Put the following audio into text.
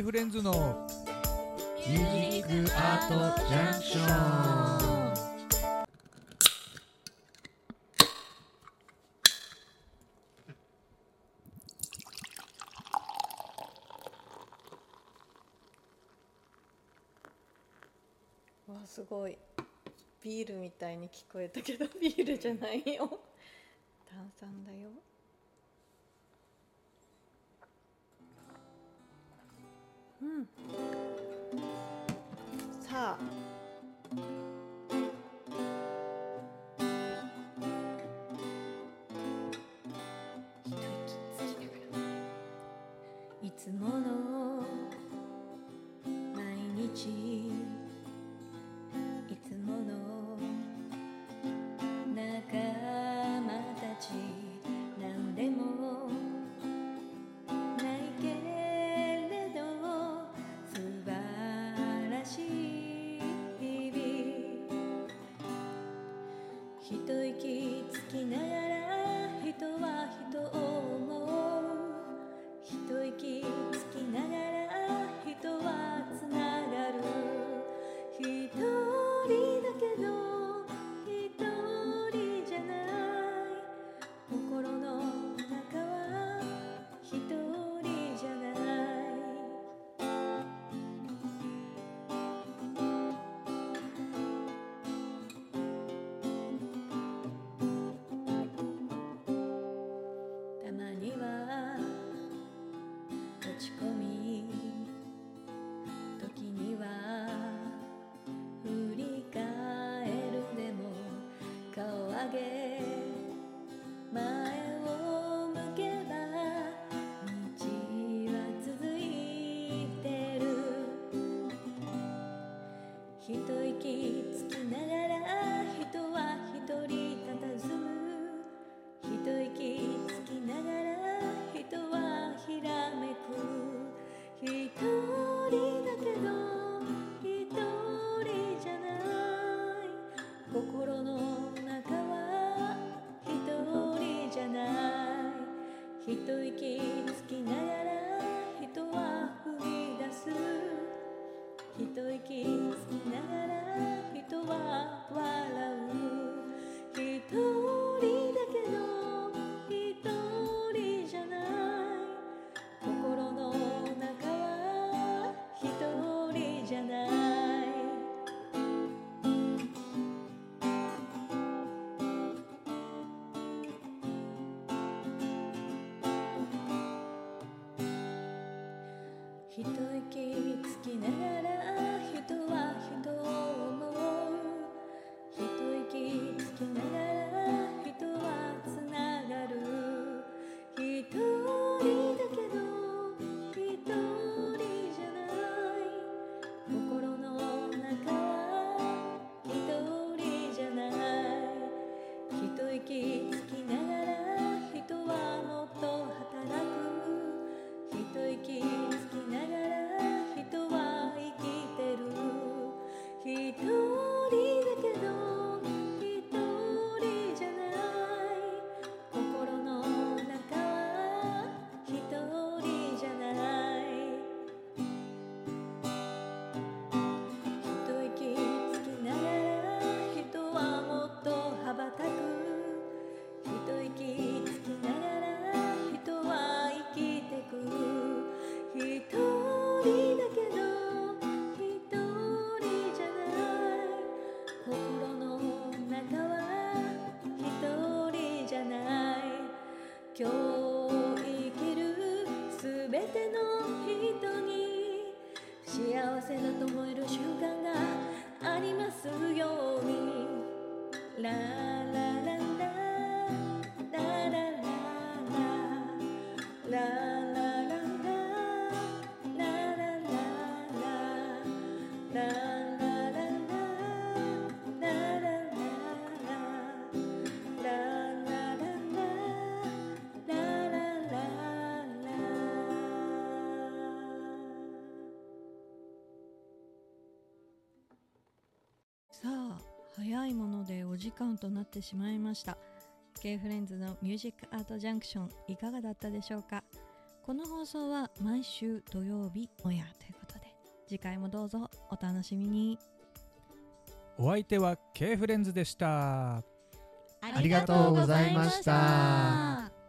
フレンズのミュージックアートジャンクションわすごい。ビールみたいに聞こえたけどビールじゃないよ。炭酸だよ。嗯。心の一息つきながら人は人を思う一息つきながら人はつながる一人だけど一人じゃない心の中は一人じゃない一息つきながら人はもっと働く一息早いものでお時間となってしまいました。K フレンズのミュージックアートジャンクションいかがだったでしょうか？この放送は毎週土曜日もやということで次回もどうぞお楽しみに。お相手は K フレンズでした。ありがとうございました。